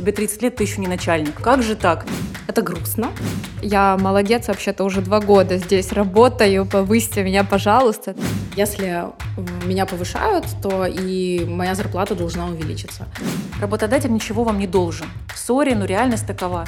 тебе 30 лет, ты еще не начальник. Как же так? Это грустно. Я молодец, вообще-то уже два года здесь работаю, повысьте меня, пожалуйста. Если меня повышают, то и моя зарплата должна увеличиться. Работодатель ничего вам не должен. Сори, но реальность такова.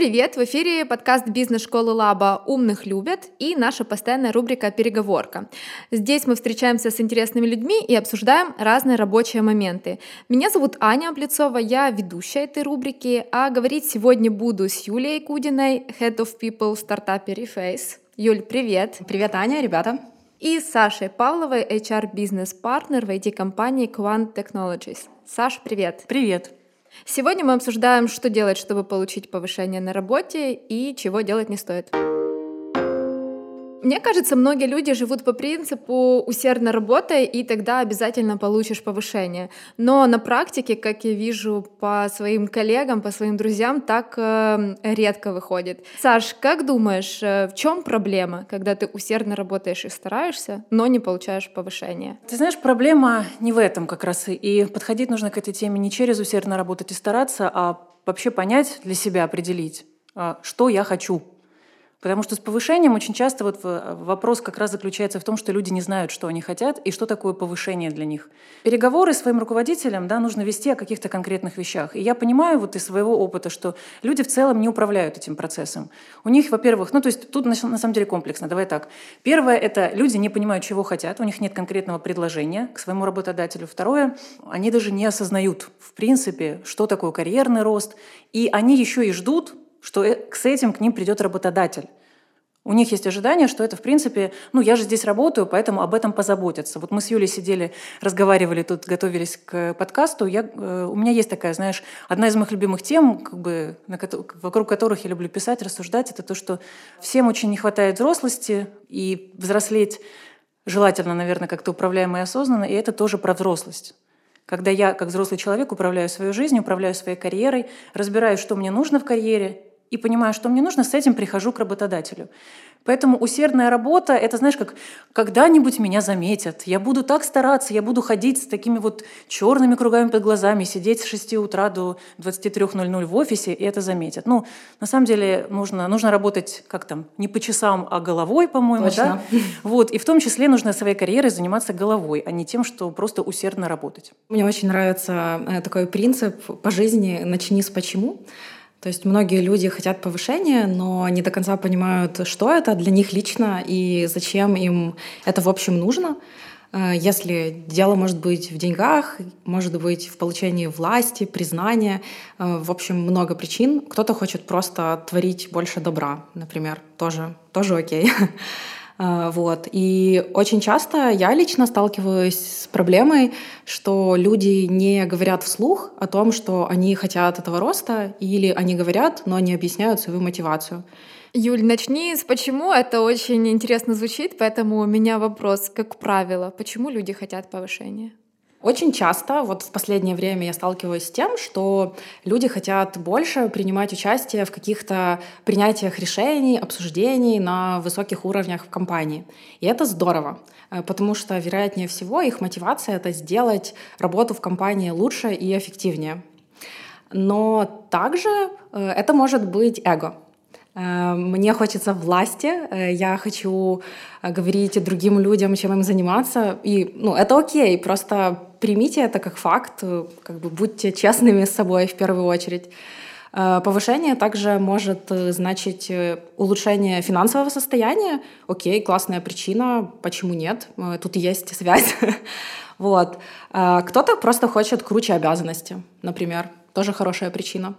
Привет! В эфире подкаст бизнес-школы Лаба «Умных любят» и наша постоянная рубрика «Переговорка». Здесь мы встречаемся с интересными людьми и обсуждаем разные рабочие моменты. Меня зовут Аня Облицова, я ведущая этой рубрики, а говорить сегодня буду с Юлией Кудиной, Head of People в стартапе Reface. Юль, привет! Привет, Аня, ребята! И Сашей Павловой, HR-бизнес-партнер в IT-компании Quant Technologies. Саш, привет! Привет! Сегодня мы обсуждаем, что делать, чтобы получить повышение на работе и чего делать не стоит. Мне кажется, многие люди живут по принципу усердно работай, и тогда обязательно получишь повышение. Но на практике, как я вижу по своим коллегам, по своим друзьям, так э, редко выходит. Саш, как думаешь, э, в чем проблема, когда ты усердно работаешь и стараешься, но не получаешь повышение? Ты знаешь, проблема не в этом как раз. И подходить нужно к этой теме не через усердно работать и стараться, а вообще понять для себя, определить, а, что я хочу Потому что с повышением очень часто вот вопрос как раз заключается в том, что люди не знают, что они хотят и что такое повышение для них. Переговоры с своим руководителем да, нужно вести о каких-то конкретных вещах. И я понимаю вот из своего опыта, что люди в целом не управляют этим процессом. У них, во-первых, ну то есть тут на, самом деле комплексно, давай так. Первое – это люди не понимают, чего хотят, у них нет конкретного предложения к своему работодателю. Второе – они даже не осознают, в принципе, что такое карьерный рост. И они еще и ждут, что э, с этим к ним придет работодатель. У них есть ожидание, что это, в принципе, ну, я же здесь работаю, поэтому об этом позаботятся. Вот мы с Юлей сидели, разговаривали тут, готовились к подкасту. Я, э, у меня есть такая, знаешь, одна из моих любимых тем, как бы, на, вокруг которых я люблю писать, рассуждать, это то, что всем очень не хватает взрослости, и взрослеть желательно, наверное, как-то управляемо и осознанно, и это тоже про взрослость. Когда я, как взрослый человек, управляю своей жизнью, управляю своей карьерой, разбираю, что мне нужно в карьере, и понимаю, что мне нужно, с этим прихожу к работодателю. Поэтому усердная работа — это, знаешь, как когда-нибудь меня заметят. Я буду так стараться, я буду ходить с такими вот черными кругами под глазами, сидеть с 6 утра до 23.00 в офисе, и это заметят. Ну, на самом деле нужно, нужно работать, как там, не по часам, а головой, по-моему, Точно. да? Вот, и в том числе нужно своей карьерой заниматься головой, а не тем, что просто усердно работать. Мне очень нравится э, такой принцип по жизни «начни с почему». То есть многие люди хотят повышения, но не до конца понимают, что это для них лично и зачем им это в общем нужно. Э, если дело может быть в деньгах, может быть в получении власти, признания, э, в общем, много причин. Кто-то хочет просто творить больше добра, например, тоже, тоже окей. А, вот. И очень часто я лично сталкиваюсь с проблемой, что люди не говорят вслух о том, что они хотят этого роста, или они говорят, но не объясняют свою мотивацию. Юль, начни с почему. Это очень интересно звучит, поэтому у меня вопрос, как правило, почему люди хотят повышения? Очень часто, вот в последнее время я сталкиваюсь с тем, что люди хотят больше принимать участие в каких-то принятиях решений, обсуждений на высоких уровнях в компании. И это здорово, э, потому что, вероятнее всего, их мотивация — это сделать работу в компании лучше и эффективнее. Но также э, это может быть эго. Э, мне хочется власти, я хочу говорить другим людям, чем им заниматься. И ну, это окей, просто примите это как факт, как бы будьте честными с собой в первую очередь. Повышение также может значить улучшение финансового состояния. Окей, классная причина, почему нет? Тут есть связь. Вот. Кто-то просто хочет круче обязанности, например. Тоже хорошая причина.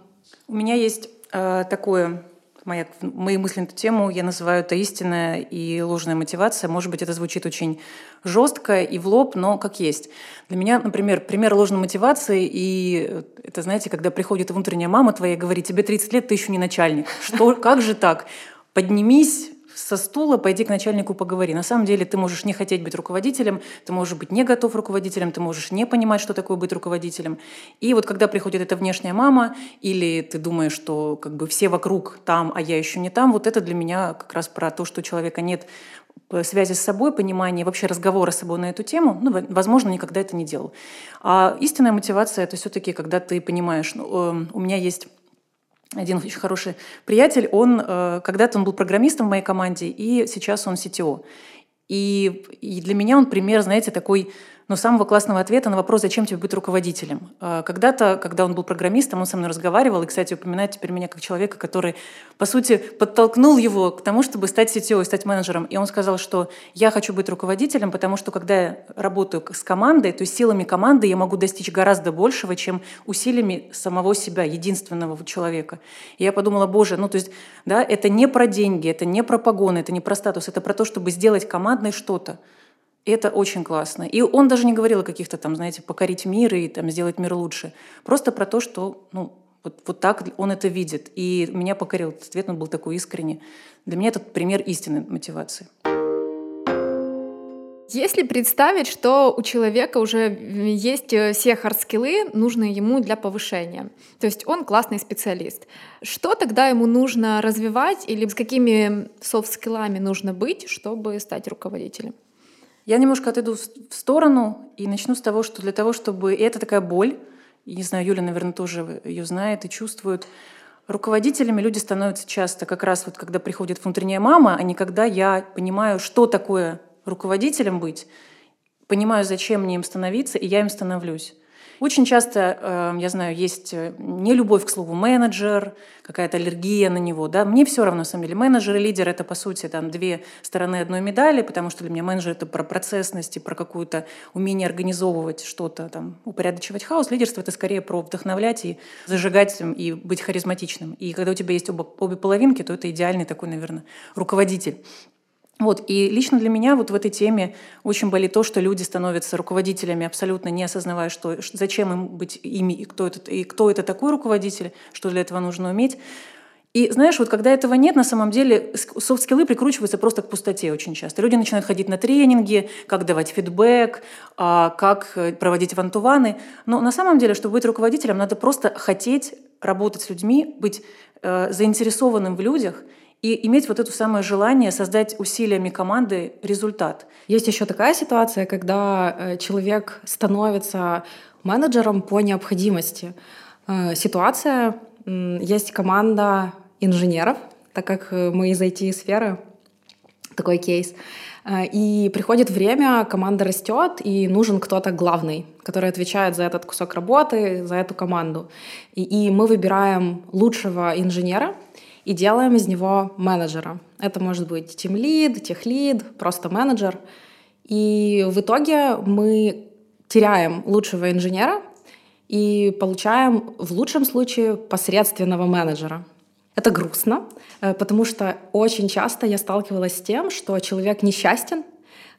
У меня есть такое моя, мои мысли на эту тему я называю это истинная и ложная мотивация. Может быть, это звучит очень жестко и в лоб, но как есть. Для меня, например, пример ложной мотивации, и это, знаете, когда приходит внутренняя мама твоя и говорит, тебе 30 лет, ты еще не начальник. Что, как же так? Поднимись, со стула, пойди к начальнику поговори. На самом деле ты можешь не хотеть быть руководителем, ты можешь быть не готов руководителем, ты можешь не понимать, что такое быть руководителем. И вот когда приходит эта внешняя мама, или ты думаешь, что как бы все вокруг там, а я еще не там, вот это для меня как раз про то, что у человека нет связи с собой, понимания, вообще разговора с собой на эту тему, ну, возможно, никогда это не делал. А истинная мотивация — это все таки когда ты понимаешь, ну, э, у меня есть один очень хороший приятель, он э, когда-то он был программистом в моей команде, и сейчас он CTO. И, и для меня он пример, знаете, такой но самого классного ответа на вопрос, зачем тебе быть руководителем. А, когда-то, когда он был программистом, он со мной разговаривал, и, кстати, упоминает теперь меня как человека, который, по сути, подтолкнул его к тому, чтобы стать CTO стать менеджером. И он сказал, что я хочу быть руководителем, потому что когда я работаю с командой, то силами команды я могу достичь гораздо большего, чем усилиями самого себя, единственного человека. И я подумала, боже, ну то есть, да, это не про деньги, это не про погоны, это не про статус, это про то, чтобы сделать командной что-то. И это очень классно. И он даже не говорил о каких-то там, знаете, покорить мир и там, сделать мир лучше. Просто про то, что ну, вот, вот так он это видит. И меня покорил этот ответ, он был такой искренний. Для меня это пример истинной мотивации. Если представить, что у человека уже есть э, все hard skill ы, нужные ему для повышения, то есть он классный специалист, что тогда ему нужно развивать или с какими софт-скиллами нужно быть, чтобы стать руководителем? Я немножко отойду в сторону и начну с того, что для того, чтобы... И это такая боль, не знаю, Юля, наверное, тоже ее знает и чувствует. Руководителями люди становятся часто как раз вот когда приходит внутренняя мама, а не когда я понимаю, что такое руководителем быть, понимаю, зачем мне им становиться, и я им становлюсь. Очень часто, эм, я знаю, есть э, не любовь к слову менеджер, какая-то аллергия на него. Да? Мне все равно, на самом деле. Менеджер и лидер — это, по сути, там, две стороны одной медали, потому что для меня менеджер — это про процессность и про какое-то умение организовывать что-то, там, упорядочивать хаос. Лидерство — это скорее про вдохновлять и зажигать и быть харизматичным. И когда у тебя есть оба, обе половинки, то это идеальный такой, наверное, руководитель. Вот. И лично для меня вот в этой теме очень болит то, что люди становятся руководителями, абсолютно не осознавая, что, зачем им быть ими, и кто, это, и кто это такой руководитель, что для этого нужно уметь. И знаешь, вот когда этого нет, на самом деле софт-скиллы прикручиваются просто к пустоте очень часто. Люди начинают ходить на тренинги, как давать фидбэк, а, как э, проводить вантуваны. Но на самом деле, чтобы быть руководителем, надо просто хотеть работать с людьми, быть э, заинтересованным в людях – и иметь вот это самое желание создать усилиями команды результат. Есть еще такая ситуация, когда э, человек становится менеджером по необходимости. Э, ситуация, есть команда инженеров, так как э, мы из IT-сферы, такой кейс. И приходит время, команда растет, и нужен кто-то главный, который отвечает за этот кусок работы, за эту команду. И, и мы выбираем лучшего инженера, и делаем из него менеджера. Это может быть тимлид, техлид, просто менеджер. И в итоге мы теряем лучшего инженера и получаем в лучшем случае посредственного менеджера. Это грустно, э, потому что очень часто я сталкивалась с тем, что человек несчастен,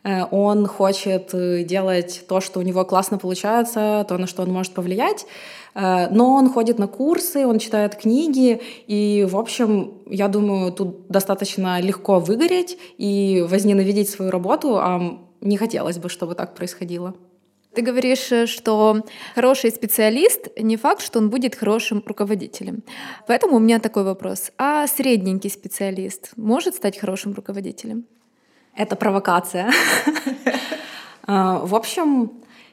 он хочет э, делать то, что у него классно получается, то, на что он может повлиять, Э, но он ходит на курсы, он читает книги, и, в общем, я думаю, тут достаточно легко выгореть и возненавидеть свою работу, а не хотелось бы, чтобы так происходило. Ты говоришь, э, что хороший специалист не факт, что он будет хорошим руководителем. Поэтому у меня такой вопрос. А средненький специалист может стать хорошим руководителем? Это провокация. Э, в общем,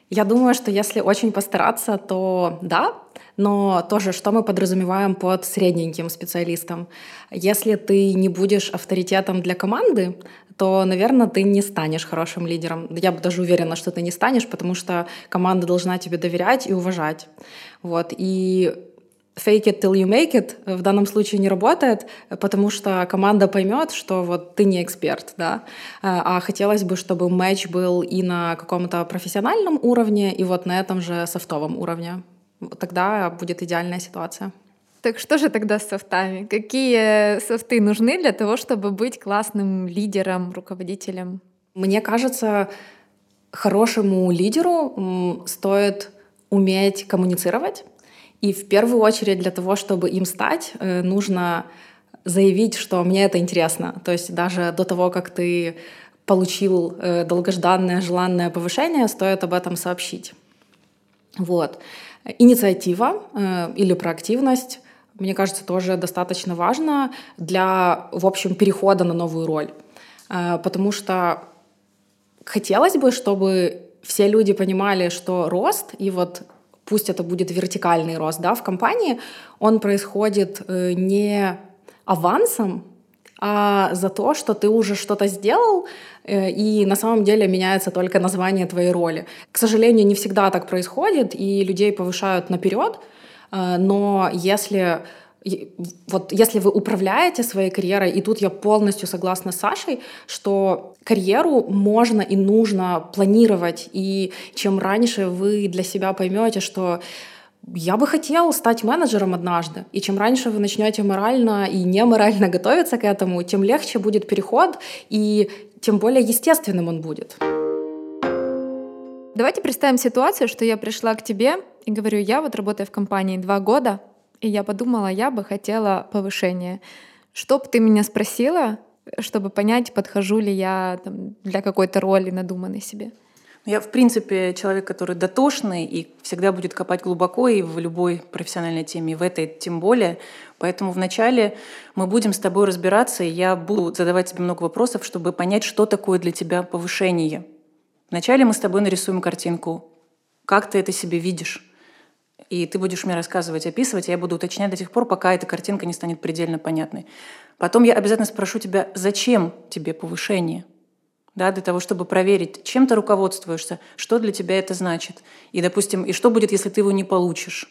я думаю, что если очень постараться, то да, но тоже, что мы подразумеваем под средненьким специалистом? Если ты не будешь авторитетом для команды, то, наверное, ты не станешь хорошим лидером. Я бы даже уверена, что ты не станешь, потому что команда должна тебе доверять и уважать. Вот. И fake it till you make it в данном случае не работает, потому что команда поймет, что вот ты не эксперт, да, а хотелось бы, чтобы матч был и на каком-то профессиональном уровне, и вот на этом же софтовом уровне. Тогда будет идеальная ситуация. Так что же тогда с софтами? Какие софты нужны для того, чтобы быть классным лидером, руководителем? Мне кажется, хорошему лидеру стоит уметь коммуницировать, и в первую очередь для того, чтобы им стать, э, нужно заявить, что мне это интересно. То есть даже до того, как ты получил э, долгожданное, желанное повышение, стоит об этом сообщить. Вот. Инициатива э, или проактивность, мне кажется, тоже достаточно важно для, в общем, перехода на новую роль. Потому что хотелось бы, чтобы все люди понимали, что рост и вот пусть это будет вертикальный рост, да, в компании, он происходит э, не авансом, а за то, что ты уже что-то сделал, э, и на самом деле меняется только название твоей роли. К сожалению, не всегда так происходит, и людей повышают наперед, э, но если вот если вы управляете своей карьерой, и тут я полностью согласна с Сашей, что карьеру можно и нужно планировать, и чем раньше вы для себя поймете, что я бы хотел стать менеджером однажды. И чем раньше вы начнете морально и неморально готовиться к этому, тем легче будет переход, и тем более естественным он будет. Давайте представим ситуацию, что я пришла к тебе и говорю, я вот работаю в компании два года, и я подумала, я бы хотела повышения. Что бы ты меня спросила, чтобы понять, подхожу ли я там, для какой-то роли надуманной себе? Я, в принципе, человек, который дотошный и всегда будет копать глубоко и в любой профессиональной теме, и в этой тем более. Поэтому вначале мы будем с тобой разбираться, и я буду задавать тебе много вопросов, чтобы понять, что такое для тебя повышение. Вначале мы с тобой нарисуем картинку. Как ты это себе видишь? И ты будешь мне рассказывать, описывать, а я буду уточнять до тех пор, пока эта картинка не станет предельно понятной. Потом я обязательно спрошу тебя, зачем тебе повышение? да, для того, чтобы проверить, чем ты руководствуешься, что для тебя это значит. И, допустим, и что будет, если ты его не получишь.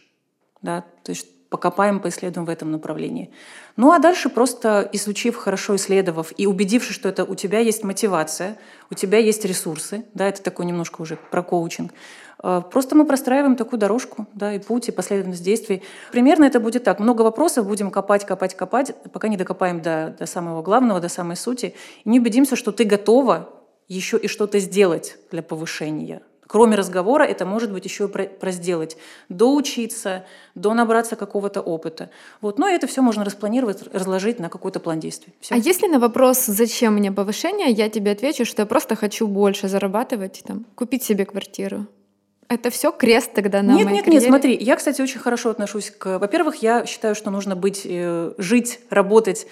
Да? То есть покопаем, поисследуем в этом направлении. Ну а дальше просто изучив, хорошо исследовав и убедившись, что это у тебя есть мотивация, у тебя есть ресурсы, да, это такой немножко уже про коучинг, Просто мы простраиваем такую дорожку, да, и путь, и последовательность действий. Примерно это будет так. Много вопросов будем копать, копать, копать, пока не докопаем до, до самого главного, до самой сути. И не убедимся, что ты готова еще и что-то сделать для повышения Кроме разговора, это может быть еще про, про сделать. Доучиться, до набраться какого-то опыта. Вот. Но это все можно распланировать, разложить на какой-то план действий. Всё. А если на вопрос, зачем мне повышение, я тебе отвечу, что я просто хочу больше зарабатывать, там, купить себе квартиру. Это все крест тогда на Нет, моей нет, карьере? нет, смотри, я, кстати, очень хорошо отношусь к... Во-первых, я считаю, что нужно быть, э, жить, работать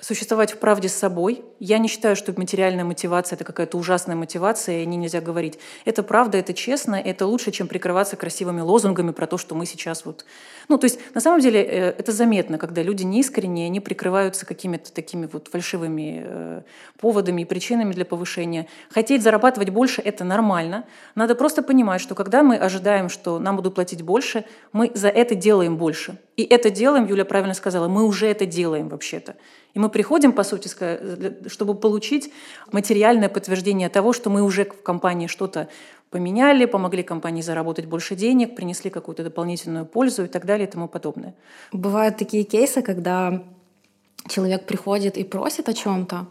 существовать в правде с собой. Я не считаю, что материальная мотивация — это какая-то ужасная мотивация, и о ней нельзя говорить. Это правда, это честно, это лучше, чем прикрываться красивыми лозунгами про то, что мы сейчас вот... Ну, то есть, на самом деле, э, это заметно, когда люди неискренние, они прикрываются какими-то такими вот фальшивыми э, поводами и причинами для повышения. Хотеть зарабатывать больше — это нормально. Надо просто понимать, что когда мы ожидаем, что нам будут платить больше, мы за это делаем больше. И это делаем, Юля правильно сказала, мы уже это делаем вообще-то. И мы приходим, по сути, чтобы получить материальное подтверждение того, что мы уже в компании что-то поменяли, помогли компании заработать больше денег, принесли какую-то дополнительную пользу и так далее и тому подобное. Бывают такие кейсы, когда человек приходит и просит о чем-то,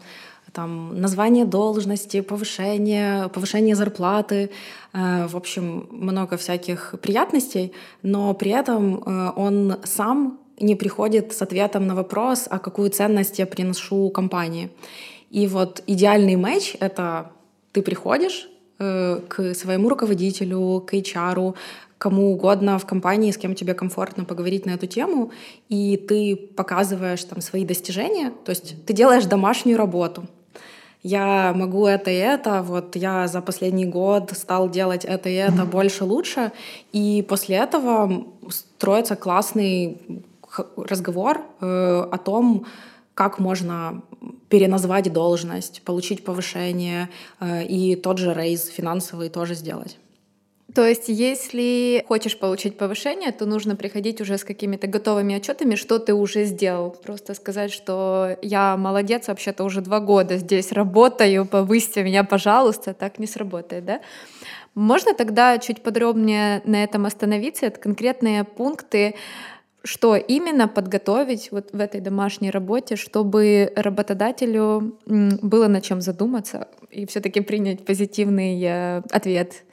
там, название должности, повышение, повышение зарплаты, э, в общем, много всяких приятностей, но при этом э, он сам не приходит с ответом на вопрос, а какую ценность я приношу компании. И вот идеальный матч — это ты приходишь э, к своему руководителю, к HR, кому угодно в компании, с кем тебе комфортно поговорить на эту тему, и ты показываешь там свои достижения, то есть ты делаешь домашнюю работу. Я могу это и это, вот я за последний год стал делать это и это больше, лучше, и после этого строится классный разговор э, о том, как можно переназвать должность, получить повышение э, и тот же рейз финансовый тоже сделать. То есть, если хочешь получить повышение, то нужно приходить уже с какими-то готовыми отчетами, что ты уже сделал. Просто сказать, что я молодец, вообще-то уже два года здесь работаю, повысьте меня, пожалуйста, так не сработает, да? Можно тогда чуть подробнее на этом остановиться? Это конкретные пункты, что именно подготовить вот в этой домашней работе, чтобы работодателю было на чем задуматься и все-таки принять позитивный э, ответ.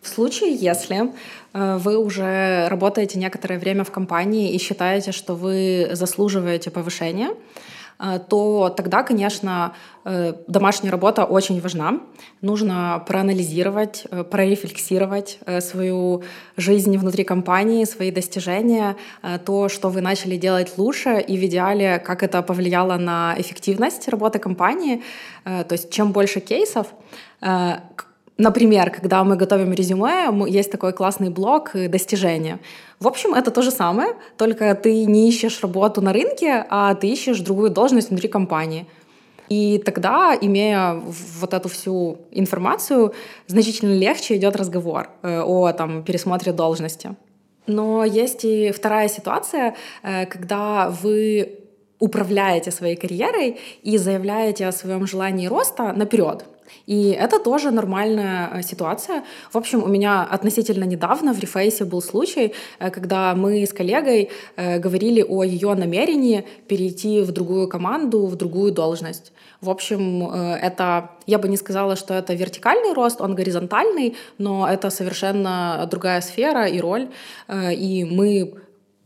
В случае, если э, вы уже работаете некоторое время в компании и считаете, что вы заслуживаете повышения, э, то тогда, конечно, э, домашняя работа очень важна. Нужно проанализировать, прорефлексировать свою жизнь внутри компании, свои достижения, то, что вы начали делать лучше, и в идеале, как это повлияло на эффективность работы компании. То есть чем больше кейсов, Например, когда мы готовим резюме, есть такой классный блок «Достижения». В общем, это то же самое, только ты не ищешь работу на рынке, а ты ищешь другую должность внутри компании. И тогда, имея вот эту всю информацию, значительно легче идет разговор э, о там, пересмотре должности. Но есть и вторая ситуация, э, когда вы управляете своей карьерой и заявляете о своем желании роста наперед. И это тоже нормальная э, ситуация. В общем, у меня относительно недавно в Рефейсе был случай, э, когда мы с коллегой э, говорили о ее намерении перейти в другую команду, в другую должность. В общем, это, я бы не сказала, что это вертикальный рост, он горизонтальный, но это совершенно другая сфера и роль. И мы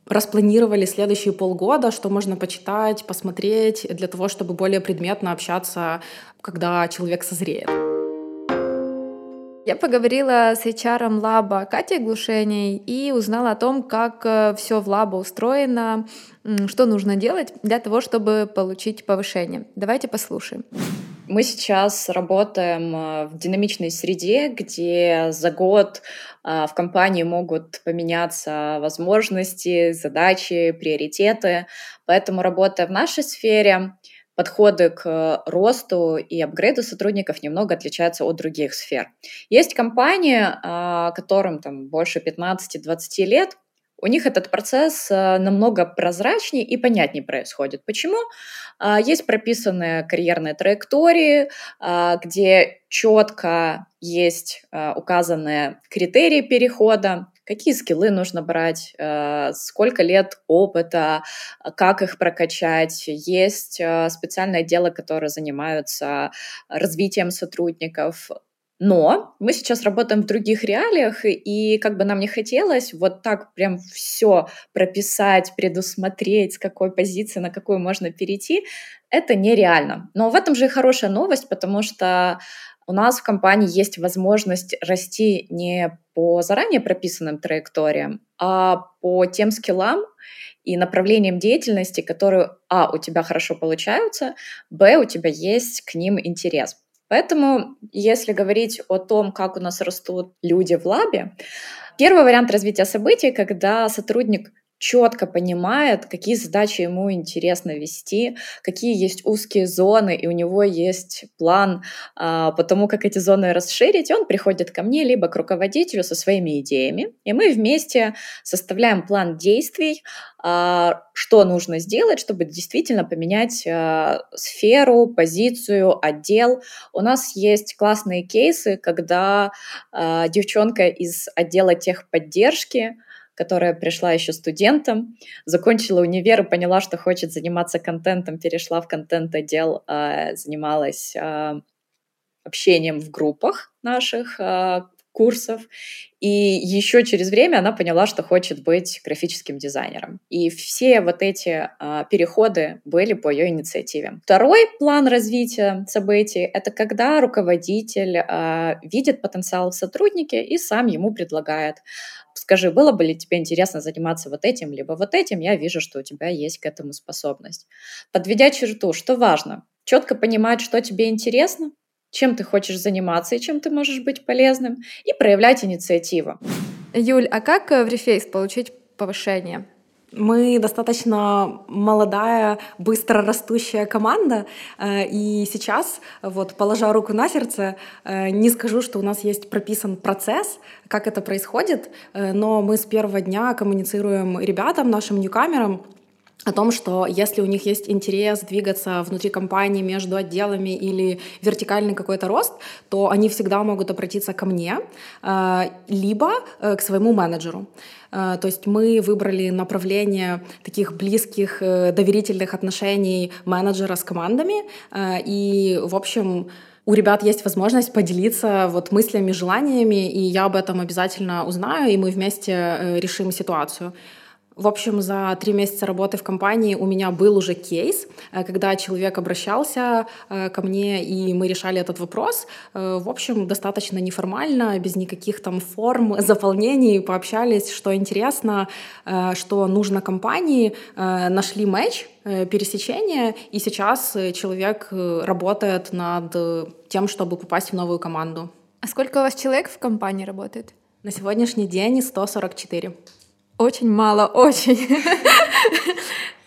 распланировали следующие полгода, что можно почитать, посмотреть, для того, чтобы более предметно общаться, когда человек созреет. Я поговорила с HR лаба Катей Глушеней и узнала о том, как э, все в лаба устроено, что нужно делать для того, чтобы получить повышение. Давайте послушаем. Мы сейчас работаем э, в динамичной среде, где за год в компании могут поменяться возможности, задачи, приоритеты. Поэтому, работая в нашей сфере, подходы к росту и апгрейду сотрудников немного отличаются от других сфер. Есть компании, э, которым там больше 15-20 лет, у них этот процесс э, намного прозрачнее и понятнее происходит. Почему? А, есть прописанные карьерные траектории, а, где четко есть а, указанные критерии перехода, какие скиллы нужно брать, сколько лет опыта, как их прокачать. Есть специальное отделы, которые занимаются развитием сотрудников, но мы сейчас работаем в других реалиях, и как бы нам не хотелось вот так прям все прописать, предусмотреть, с какой позиции на какую можно перейти, это нереально. Но в этом же и хорошая новость, потому что у нас в компании есть возможность расти не по заранее прописанным траекториям, а по тем скиллам и направлениям деятельности, которые, а, у тебя хорошо получаются, б, у тебя есть к ним интерес. Поэтому, если говорить о том, как у нас растут люди в лабе, первый вариант развития событий, когда сотрудник четко понимает, какие задачи ему интересно вести, какие есть узкие зоны, и у него есть план а, по тому, как эти зоны расширить, он приходит ко мне либо к руководителю со своими идеями, и мы вместе составляем план действий, а, что нужно сделать, чтобы действительно поменять а, сферу, позицию, отдел. У нас есть классные кейсы, когда а, девчонка из отдела техподдержки которая пришла еще студентом, закончила универ и поняла, что хочет заниматься контентом, перешла в контент-отдел, а, занималась а, общением в группах наших а, курсов. И еще через время она поняла, что хочет быть графическим дизайнером. И все вот эти переходы были по ее инициативе. Второй план развития событий — это когда руководитель видит потенциал в сотруднике и сам ему предлагает скажи, было бы ли тебе интересно заниматься вот этим, либо вот этим, я вижу, что у тебя есть к этому способность. Подведя черту, что важно? Четко понимать, что тебе интересно, чем ты хочешь заниматься и чем ты можешь быть полезным, и проявлять инициативу. Юль, а как э, в Рефейс получить повышение? Мы достаточно молодая, быстро растущая команда, э, и сейчас, вот положа руку на сердце, э, не скажу, что у нас есть прописан процесс, как это происходит, э, но мы с первого дня коммуницируем ребятам, нашим ньюкамерам, о том, что если у них есть интерес двигаться внутри компании между отделами или вертикальный какой-то рост, то они всегда могут обратиться ко мне, либо к своему менеджеру. Э, то есть мы выбрали направление таких близких э, доверительных отношений менеджера с командами. Э, и, в общем, у ребят есть возможность поделиться вот мыслями, желаниями, и я об этом обязательно узнаю, и мы вместе решим ситуацию. В общем, за три месяца работы в компании у меня был уже кейс, э, когда человек обращался э, ко мне, и мы решали этот вопрос. Э, в общем, достаточно неформально, без никаких там форм, заполнений, пообщались, что интересно, что нужно компании, нашли матч, пересечение, и сейчас человек работает над тем, чтобы попасть в новую команду. А сколько у вас человек в компании работает? На сегодняшний день 144. Очень мало, очень.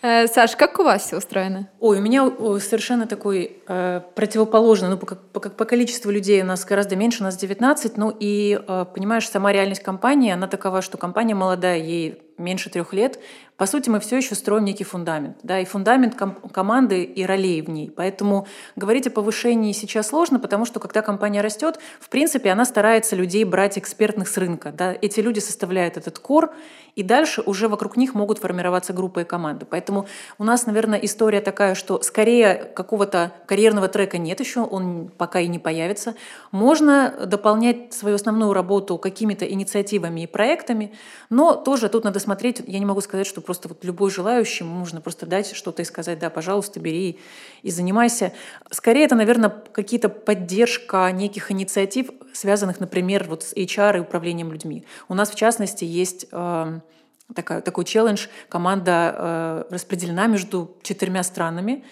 Э, Саш, как у вас все устроено? Ой, у меня совершенно такой э, противоположный. Ну, по, по, по количеству людей у нас гораздо меньше, у нас 19. Ну и, э, понимаешь, сама реальность компании, она такова, что компания молодая, ей меньше трех лет, по сути, мы все еще строим некий фундамент. Да, и фундамент ком- команды и ролей в ней. Поэтому говорить о повышении сейчас сложно, потому что когда компания растет, в принципе, она старается людей брать экспертных с рынка. Да. Эти люди составляют этот кор, и дальше уже вокруг них могут формироваться группы и команды. Поэтому у нас, наверное, история такая, что скорее какого-то карьерного трека нет еще, он пока и не появится. Можно дополнять свою основную работу какими-то инициативами и проектами, но тоже тут надо смотреть, я не могу сказать, что просто вот любой желающий, нужно просто дать что-то и сказать, да, пожалуйста, бери и занимайся. Скорее это, наверное, какие-то поддержка неких инициатив, связанных, например, вот с HR и управлением людьми. У нас, в частности, есть э, такая, такой челлендж. Команда э, распределена между четырьмя странами,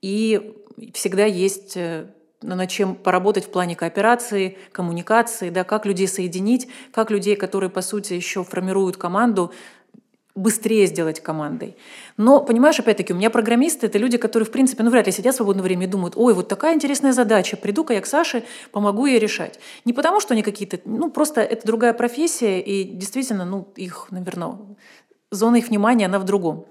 и всегда есть э, над чем поработать в плане кооперации, коммуникации, да, как людей соединить, как людей, которые, по сути, еще формируют команду, быстрее сделать командой. Но, понимаешь, опять-таки, у меня программисты — это люди, которые, в принципе, ну, вряд ли сидят в свободное время и думают, ой, вот такая интересная задача, приду-ка я к Саше, помогу ей решать. Не потому, что они какие-то, ну, просто это другая профессия, и действительно, ну, их, наверное, зона их внимания, она в другом.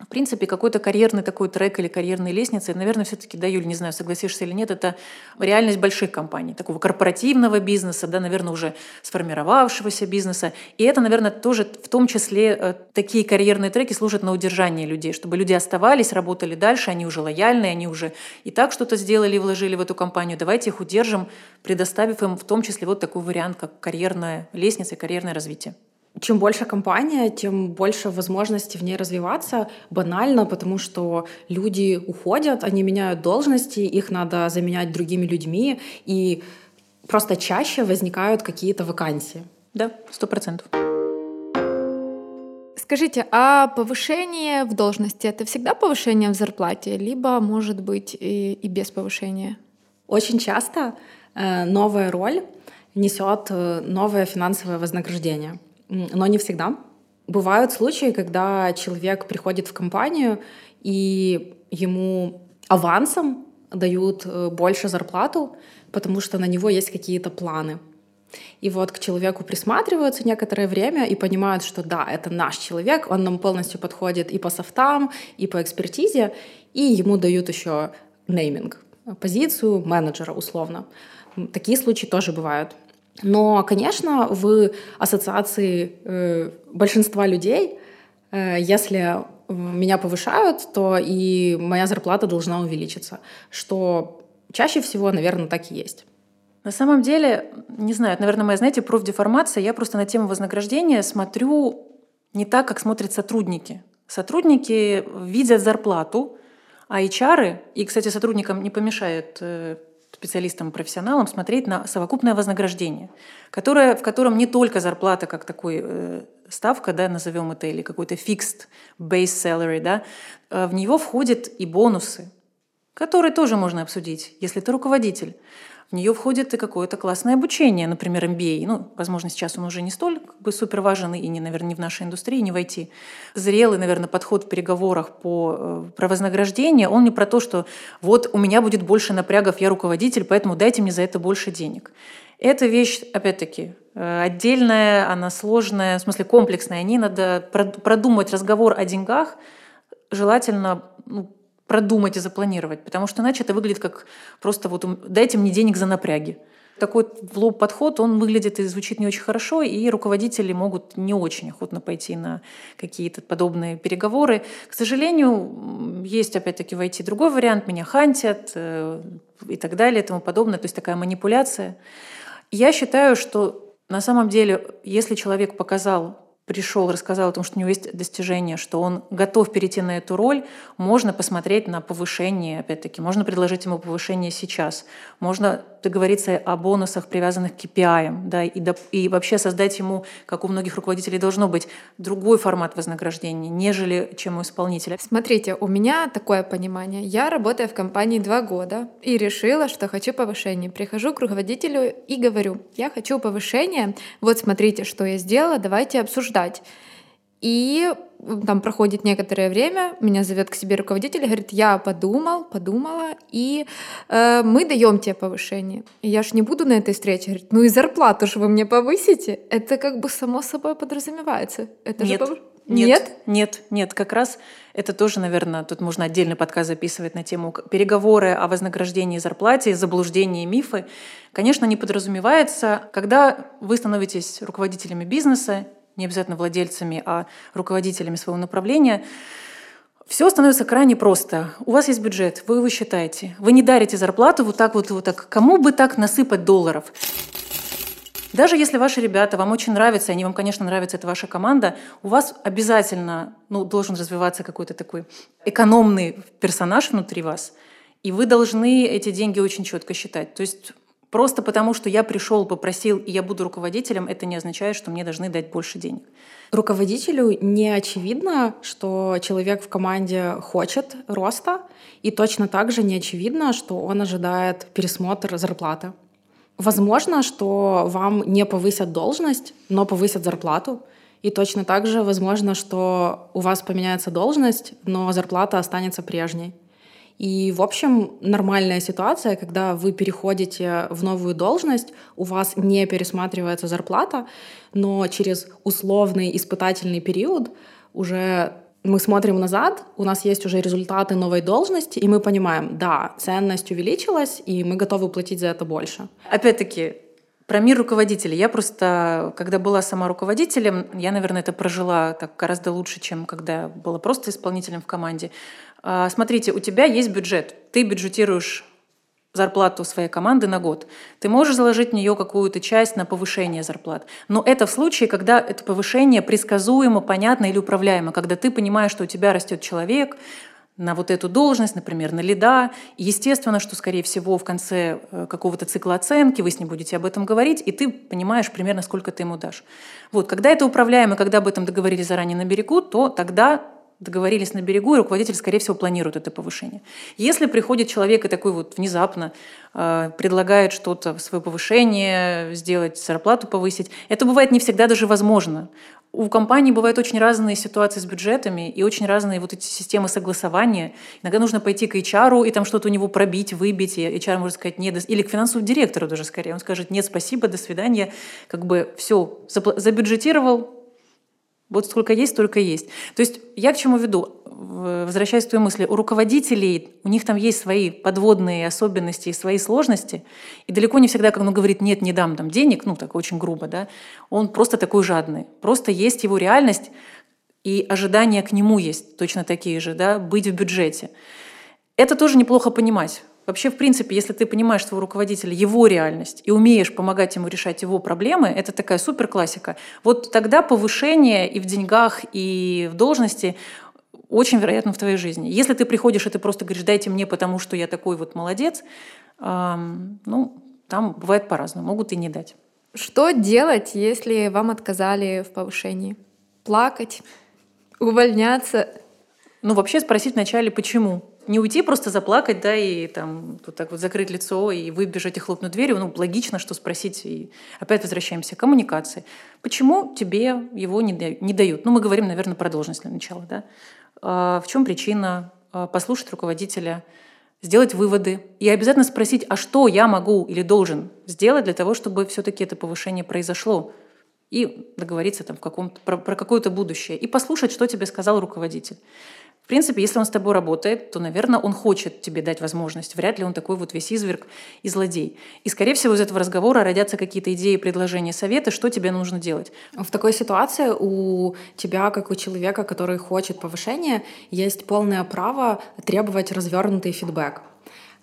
В принципе, какой-то карьерный такой трек или карьерные лестницы, наверное, все-таки, да, Юль, не знаю, согласишься или нет, это реальность больших компаний, такого корпоративного бизнеса, да, наверное, уже сформировавшегося бизнеса. И это, наверное, тоже в том числе э, такие карьерные треки служат на удержание людей, чтобы люди оставались, работали дальше, они уже лояльные, они уже и так что-то сделали и вложили в эту компанию. Давайте их удержим, предоставив им в том числе вот такой вариант, как карьерная лестница и карьерное развитие чем больше компания, тем больше возможностей в ней развиваться. Банально, потому что люди уходят, они меняют должности, их надо заменять другими людьми, и просто чаще возникают какие-то вакансии. Да, сто процентов. Скажите, а повышение в должности это всегда повышение в зарплате, либо может быть и, и без повышения? Очень часто э, новая роль несет э, новое финансовое вознаграждение но не всегда. Бывают случаи, когда человек приходит в компанию, и ему авансом дают э, больше зарплату, потому что на него есть какие-то планы. И вот к человеку присматриваются некоторое время и понимают, что да, это наш человек, он нам полностью подходит и по софтам, и по экспертизе, и ему дают еще нейминг, позицию менеджера условно. Такие случаи тоже бывают. Но, конечно, в ассоциации э, большинства людей, э, если меня повышают, то и моя зарплата должна увеличиться, что чаще всего, наверное, так и есть. На самом деле, не знаю, это, наверное, моя, знаете, профдеформация. Я просто на тему вознаграждения смотрю не так, как смотрят сотрудники. Сотрудники видят зарплату, а HR, и, кстати, сотрудникам не помешает специалистам, профессионалам смотреть на совокупное вознаграждение, которое, в котором не только зарплата как такой э, ставка, да, назовем это, или какой-то fixed base salary, да, э, в него входят и бонусы, которые тоже можно обсудить, если ты руководитель. В нее входит и какое-то классное обучение, например, MBA. Ну, возможно, сейчас он уже не столь как бы, супер важен и, не, наверное, не в нашей индустрии, не войти. Зрелый, наверное, подход в переговорах по, э, про вознаграждение, он не про то, что вот у меня будет больше напрягов, я руководитель, поэтому дайте мне за это больше денег. Эта вещь, опять-таки, э, отдельная, она сложная, в смысле комплексная. Не надо продумать разговор о деньгах, желательно ну, продумать и запланировать, потому что иначе это выглядит как просто вот дайте мне денег за напряги. Такой в лоб подход, он выглядит и звучит не очень хорошо, и руководители могут не очень охотно пойти на какие-то подобные переговоры. К сожалению, есть опять-таки войти другой вариант, меня хантят э, и так далее и тому подобное, то есть такая манипуляция. Я считаю, что на самом деле, если человек показал пришел, рассказал о том, что у него есть достижение, что он готов перейти на эту роль, можно посмотреть на повышение, опять-таки, можно предложить ему повышение сейчас, можно договориться о бонусах, привязанных к KPI, да, и, и вообще создать ему, как у многих руководителей должно быть, другой формат вознаграждения, нежели чем у исполнителя. Смотрите, у меня такое понимание. Я работаю в компании два года и решила, что хочу повышение. Прихожу к руководителю и говорю, я хочу повышение, вот смотрите, что я сделала, давайте обсуждать. И там проходит некоторое время, меня зовет к себе руководитель и говорит, я подумал, подумала, и э, мы даем тебе повышение. И я ж не буду на этой встрече говорить, ну и зарплату же вы мне повысите. Это как бы само собой подразумевается. Это нет, же пов... нет, нет, нет, нет, как раз это тоже, наверное, тут можно отдельный подкаст записывать на тему переговоры о вознаграждении и зарплате, заблуждения и мифы. Конечно, не подразумевается, когда вы становитесь руководителями бизнеса, не обязательно владельцами, а руководителями своего направления, все становится крайне просто. У вас есть бюджет, вы его считаете. Вы не дарите зарплату вот так вот, вот так. Кому бы так насыпать долларов? Даже если ваши ребята вам очень нравятся, они вам, конечно, нравятся, это ваша команда, у вас обязательно ну, должен развиваться какой-то такой экономный персонаж внутри вас, и вы должны эти деньги очень четко считать. То есть Просто потому, что я пришел, попросил, и я буду руководителем, это не означает, что мне должны дать больше денег. Руководителю не очевидно, что человек в команде хочет роста, и точно так же не очевидно, что он ожидает пересмотр зарплаты. Возможно, что вам не повысят должность, но повысят зарплату. И точно так же возможно, что у вас поменяется должность, но зарплата останется прежней. И, в общем, нормальная ситуация, когда вы переходите в новую должность, у вас не пересматривается зарплата, но через условный испытательный период уже мы смотрим назад, у нас есть уже результаты новой должности, и мы понимаем, да, ценность увеличилась, и мы готовы платить за это больше. Опять-таки, про мир руководителей. Я просто, когда была сама руководителем, я, наверное, это прожила так гораздо лучше, чем когда была просто исполнителем в команде. А, смотрите, у тебя есть бюджет, ты бюджетируешь зарплату своей команды на год. Ты можешь заложить в нее какую-то часть на повышение зарплат. Но это в случае, когда это повышение предсказуемо, понятно или управляемо, когда ты понимаешь, что у тебя растет человек, на вот эту должность, например, на лида. Естественно, что, скорее всего, в конце э, какого-то цикла оценки вы с ним будете об этом говорить, и ты понимаешь примерно, сколько ты ему дашь. Вот, когда это управляемо, когда об этом договорились заранее на берегу, то тогда договорились на берегу, и руководитель, скорее всего, планирует это повышение. Если приходит человек и такой вот внезапно э, предлагает что-то, свое повышение сделать, зарплату повысить, это бывает не всегда даже возможно. У компании бывают очень разные ситуации с бюджетами и очень разные вот эти системы согласования. Иногда нужно пойти к HR и там что-то у него пробить, выбить, и HR может сказать нет, или к финансовому директору даже скорее. Он скажет нет, спасибо, до свидания. Как бы все, забюджетировал, вот сколько есть, столько есть. То есть я к чему веду? Возвращаясь к твоей мысли, у руководителей, у них там есть свои подводные особенности и свои сложности, и далеко не всегда, как он говорит, нет, не дам там денег, ну так очень грубо, да, он просто такой жадный. Просто есть его реальность, и ожидания к нему есть точно такие же, да, быть в бюджете. Это тоже неплохо понимать. Вообще, в принципе, если ты понимаешь своего руководителя, его реальность, и умеешь помогать ему решать его проблемы, это такая супер классика. Вот тогда повышение и в деньгах, и в должности очень вероятно в твоей жизни. Если ты приходишь и ты просто говоришь, дайте мне, потому что я такой вот молодец, эм, ну, там бывает по-разному, могут и не дать. Что делать, если вам отказали в повышении? Плакать? Увольняться? Ну, вообще спросить вначале, почему? Не уйти просто заплакать, да, и там вот так вот закрыть лицо и выбежать и хлопнуть дверью. Ну, логично, что спросить. И опять возвращаемся к коммуникации. Почему тебе его не, не дают? Ну, мы говорим, наверное, про должность для начала, да. А в чем причина? А послушать руководителя, сделать выводы и обязательно спросить, а что я могу или должен сделать для того, чтобы все-таки это повышение произошло и договориться там в каком про, про какое-то будущее и послушать, что тебе сказал руководитель. В принципе, если он с тобой работает, то, наверное, он хочет тебе дать возможность. Вряд ли он такой вот весь изверг и злодей. И, скорее всего, из этого разговора родятся какие-то идеи, предложения, советы, что тебе нужно делать. В такой ситуации у тебя, как у человека, который хочет повышения, есть полное право требовать развернутый фидбэк.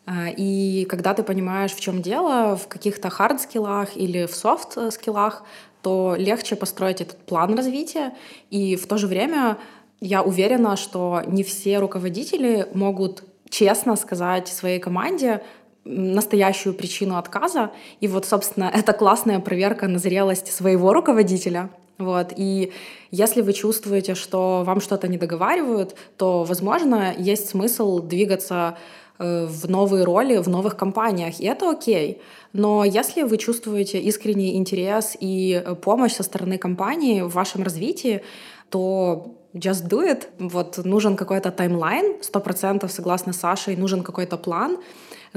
Э, и когда ты понимаешь, в чем дело, в каких-то хард-скиллах или в софт-скиллах, то легче построить этот план развития. И в то же время я уверена, что не все руководители могут честно сказать своей команде настоящую причину отказа. И вот, собственно, это классная проверка на зрелость своего руководителя. Вот. И если вы чувствуете, что вам что-то не договаривают, то, возможно, есть смысл двигаться э, в новые роли в новых компаниях, и это окей. Но если вы чувствуете искренний интерес и помощь со стороны компании в вашем развитии, то just do it. Вот нужен какой-то таймлайн, сто процентов согласно Саше, нужен какой-то план.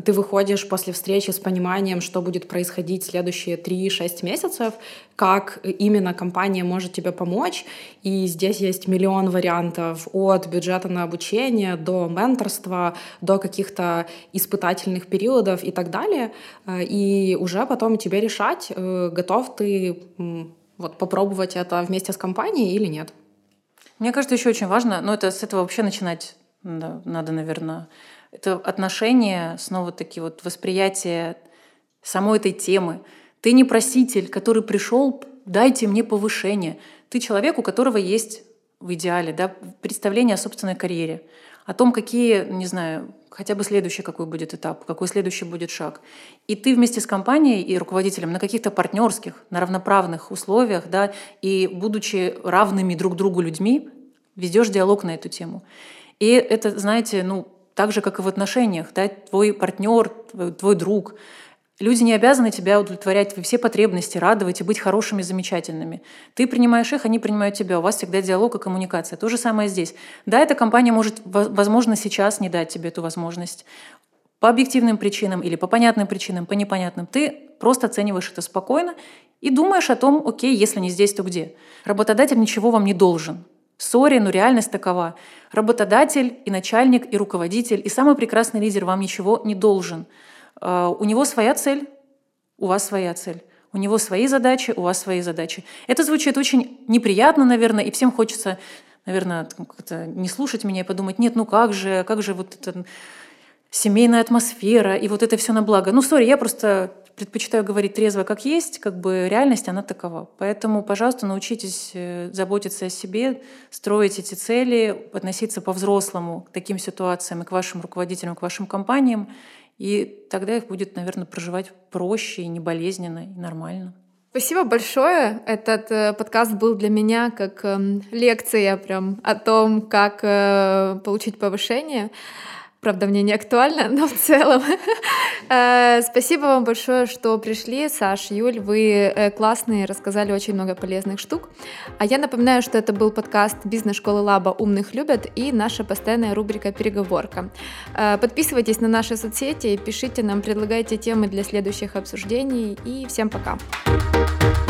Ты выходишь после встречи с пониманием, что будет происходить следующие 3-6 месяцев, как именно компания может тебе помочь. И здесь есть миллион вариантов от бюджета на обучение до менторства, до каких-то испытательных периодов и так далее. И уже потом тебе решать, э, готов ты вот попробовать это вместе с компанией или нет. Мне кажется, еще очень важно, но это с этого вообще начинать надо, наверное, это отношение, снова-таки вот восприятие самой этой темы. Ты не проситель, который пришел, дайте мне повышение. Ты человек, у которого есть в идеале да, представление о собственной карьере, о том, какие, не знаю, хотя бы следующий какой будет этап, какой следующий будет шаг. И ты вместе с компанией и руководителем на каких-то партнерских, на равноправных условиях, да, и будучи равными друг другу людьми, ведешь диалог на эту тему. И это, знаете, ну, так же, как и в отношениях, да, твой партнер, твой, твой друг. Люди не обязаны тебя удовлетворять все потребности, радовать и быть хорошими, замечательными. Ты принимаешь их, они принимают тебя. У вас всегда диалог и коммуникация. То же самое здесь. Да, эта компания может, возможно, сейчас не дать тебе эту возможность. По объективным причинам или по понятным причинам, по непонятным. Ты просто оцениваешь это спокойно и думаешь о том, окей, если не здесь, то где. Работодатель ничего вам не должен. Сори, но реальность такова. Работодатель и начальник, и руководитель, и самый прекрасный лидер вам ничего не должен. А, у него своя цель, у вас своя цель. У него свои задачи, у вас свои задачи. Это звучит очень неприятно, наверное, и всем хочется, наверное, не слушать меня и подумать, нет, ну как же, как же вот эта семейная атмосфера и вот это все на благо. Ну, сори, я просто предпочитаю говорить трезво, как есть, как бы реальность, она такова. Поэтому, пожалуйста, научитесь э, заботиться о себе, строить эти цели, относиться по-взрослому к таким ситуациям и к вашим руководителям, к вашим компаниям, и тогда их будет, наверное, проживать проще и неболезненно, и нормально. Спасибо большое. Этот э, подкаст был для меня как э, лекция прям о том, как э, получить повышение. Правда, мне не актуально, но в целом. Э, спасибо вам большое, что пришли. Саш, Юль, вы э, классные, рассказали очень много полезных штук. А я напоминаю, что это был подкаст «Бизнес-школы Лаба. Умных любят» и наша постоянная рубрика «Переговорка». Э, подписывайтесь на наши соцсети, пишите нам, предлагайте темы для следующих обсуждений. И всем пока. Пока.